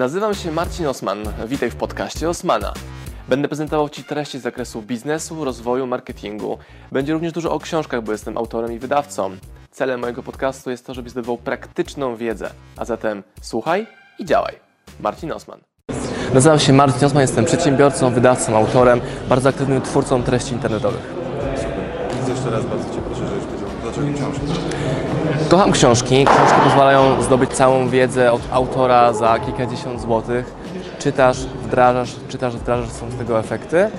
Nazywam się Marcin Osman. Witaj w podcaście Osmana. Będę prezentował Ci treści z zakresu biznesu, rozwoju, marketingu. Będzie również dużo o książkach, bo jestem autorem i wydawcą. Celem mojego podcastu jest to, żebyś zdobywał praktyczną wiedzę. A zatem słuchaj i działaj. Marcin Osman. Nazywam się Marcin Osman, jestem przedsiębiorcą, wydawcą, autorem, bardzo aktywnym twórcą treści internetowych. Więc jeszcze raz bardzo Cię proszę, żebyś powiedział, dlaczego książki? Kocham książki. Książki pozwalają zdobyć całą wiedzę od autora za kilkadziesiąt złotych. Czytasz, wdrażasz, czytasz, wdrażasz, są z tego efekty.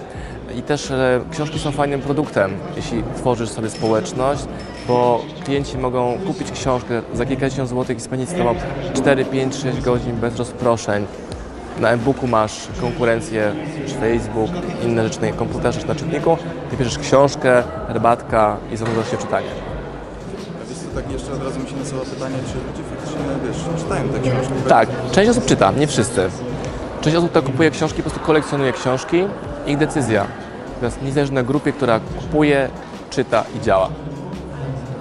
I też e, książki są fajnym produktem, jeśli tworzysz sobie społeczność, bo klienci mogą kupić książkę za kilkadziesiąt złotych i spędzić z tobą 4, 5, 6 godzin bez rozproszeń. Na e-booku masz konkurencję, czy Facebook, inne rzeczy na komputerze, czy na czytniku. Ty bierzesz książkę, herbatka i zanurzasz się czytanie. Tak jeszcze od razu mi się nasuwa pytanie, czy ludzie faktycznie, wiesz, czytają te książki? Tak, część osób czyta, nie wszyscy. Część osób, która kupuje książki, po prostu kolekcjonuje książki. Ich decyzja. Natomiast nie zależy na grupie, która kupuje, czyta i działa.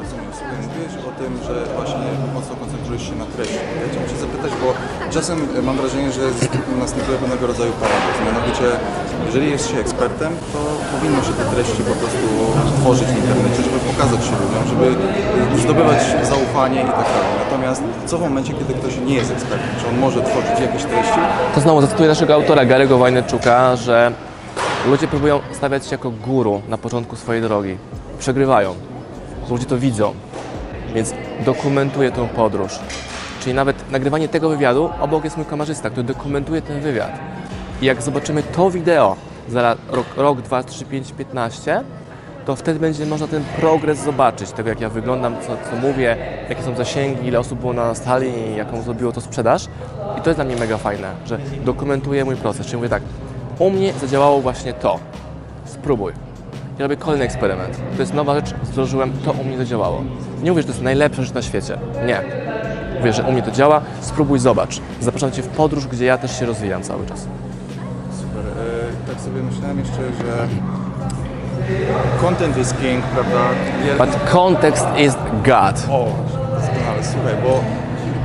Rozumiem. Mówiłeś o tym, że właśnie mocno koncentrujesz się na treści. Ja chciałem Cię zapytać, bo czasem mam wrażenie, że następuje pewnego rodzaju paradoks. Mianowicie, jeżeli jest się ekspertem, to powinno się te treści po prostu tworzyć w internecie, żeby pokazać się ludziom, żeby zdobywać zaufanie i tak dalej. Natomiast co w momencie, kiedy ktoś nie jest ekspertem? Czy on może tworzyć jakieś treści? To znowu zacytuję naszego autora Gary'ego Wajneczuka, że ludzie próbują stawiać się jako guru na początku swojej drogi. Przegrywają. Ludzie to widzą, więc dokumentuję tę podróż. Czyli nawet nagrywanie tego wywiadu, obok jest mój kamerzysta, który dokumentuje ten wywiad. I jak zobaczymy to wideo za rok, rok 2, 3, 5, 15, to wtedy będzie można ten progres zobaczyć, tego jak ja wyglądam, co, co mówię, jakie są zasięgi, ile osób było na sali jaką zrobiło to sprzedaż. I to jest dla mnie mega fajne, że dokumentuję mój proces. Czyli mówię tak, u mnie zadziałało właśnie to. Spróbuj. I robię kolejny eksperyment. To jest nowa rzecz, wdrożyłem, to u mnie zadziałało. Nie mówię, że to jest najlepsza rzecz na świecie. Nie. Mówię, że u mnie to działa, spróbuj, zobacz. Zapraszam Cię w podróż, gdzie ja też się rozwijam cały czas. Super. E, tak sobie myślałem jeszcze, że content is king, prawda? Wiele- But context is God. O, doskonale, słuchaj, bo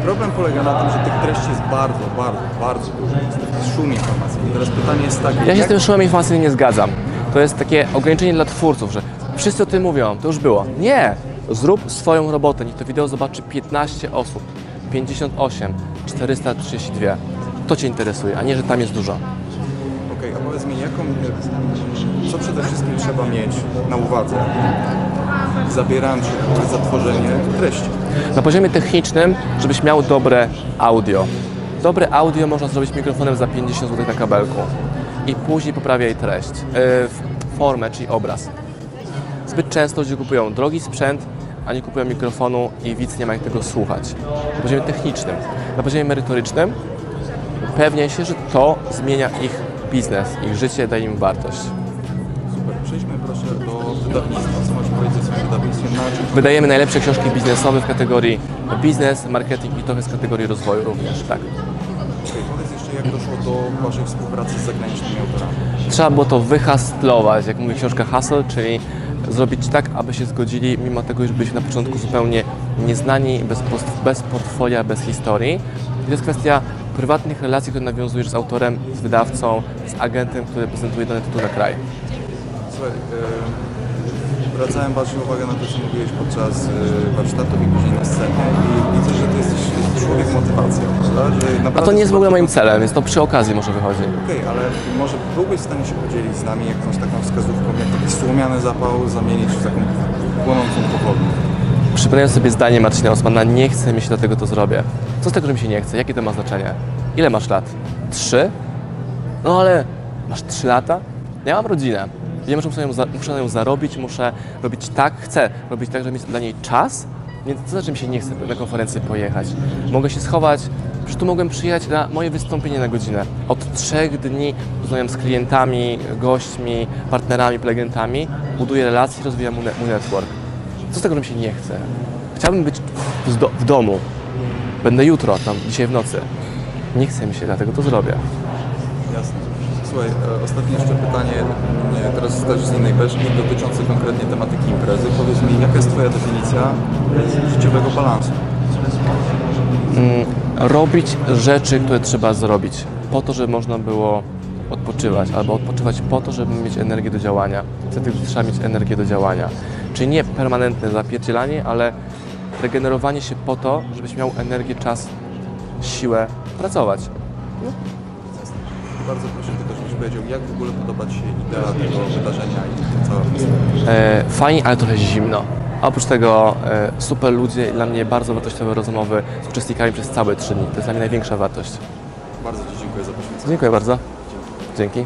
problem polega na tym, że tych treści jest bardzo, bardzo, bardzo dużo. Jest taki szum informacyjny. Teraz pytanie jest takie, Ja się z jak- tym szumem informacyjnym nie zgadzam. To jest takie ograniczenie dla twórców, że wszyscy o tym mówią, to już było. Nie! Zrób swoją robotę, niech to wideo zobaczy 15 osób, 58, 432. To Cię interesuje, a nie, że tam jest dużo. Okej, a powiedz mi, jaką, co przede wszystkim trzeba mieć na uwadze, zabierając się za tworzenie treści? Na poziomie technicznym, żebyś miał dobre audio. Dobre audio można zrobić mikrofonem za 50 zł na kabelku i później poprawiaj treść, yy, formę, czyli obraz. Zbyt często ludzie kupują drogi sprzęt, a nie kupują mikrofonu i widz nie ma jak tego słuchać. Na poziomie technicznym. Na poziomie merytorycznym upewniaj się, że to zmienia ich biznes, ich życie, daje im wartość. Super, przejdźmy proszę do wydawnictwa. Co masz powiedzieć o swoim wydawnictwie? Wydajemy najlepsze książki biznesowe w kategorii biznes, marketing i trochę z kategorii rozwoju również, tak. Powiedz jeszcze, jak doszło do Waszej współpracy z zagranicznymi autorami? Trzeba było to wyhastlować, jak mówi książka Hustle, czyli zrobić tak, aby się zgodzili, mimo tego, że byliśmy na początku zupełnie nieznani, bez, bez portfolia, bez historii. To jest kwestia prywatnych relacji, które nawiązujesz z autorem, z wydawcą, z agentem, który prezentuje dany tytuł na kraj. Słuchaj, e, zwracałem Waszą uwagę na to, co mówiłeś podczas e, warsztatów i później na scenie i widzę, że Ty jesteś człowiek motywacja, prawda? A to nie jest w ogóle moim celem, więc to przy okazji może wychodzi. Okej, ale może byłbyś w stanie się podzielić z nami jakąś taką wskazówką, jak taki słomiany zapał zamienić w taką płonącą pochodnię? Przypomniałem sobie zdanie Marcina Osmana, nie chce mi się dlatego to zrobię. Co z tego, że mi się nie chce? Jakie to ma znaczenie? Ile masz lat? Trzy? No ale masz trzy lata? Ja mam rodzinę. Wiem, że muszę ją, za, muszę na nią zarobić, muszę robić tak, chcę robić tak, żeby mieć dla niej czas, więc co znaczy mi się nie chce na konferencję pojechać? Mogę się schować, przecież tu mogłem przyjechać na moje wystąpienie na godzinę. Od trzech dni rozmawiam z klientami, gośćmi, partnerami, prelegentami, buduję relacje, rozwijam mój, mój network. Co z tego, że mi się nie chce? Chciałbym być w, do, w domu. Będę jutro, tam dzisiaj w nocy. Nie chce mi się, dlatego to zrobię. Jasne. Słuchaj, e, ostatnie jeszcze pytanie, nie, teraz też z innej beczki, dotyczące konkretnie tematyki imprezy. Powiedz mi, jaka jest Twoja definicja życiowego balansu? robić rzeczy, które trzeba zrobić, po to, żeby można było odpoczywać, albo odpoczywać po to, żeby mieć energię do działania. Wtedy trzeba mieć energię do działania. Czyli nie permanentne zapierdzielanie, ale regenerowanie się po to, żebyś miał energię, czas, siłę pracować. Bardzo proszę tylko, powiedział, jak w ogóle podoba Ci się idea tego wydarzenia i cała. E, fajnie, ale trochę zimno. A oprócz tego e, super ludzie i dla mnie bardzo wartościowe rozmowy z uczestnikami przez całe trzy dni. To jest dla mnie największa wartość. Bardzo Ci dziękuję za poświęcenie. Dziękuję bardzo. Dzięki.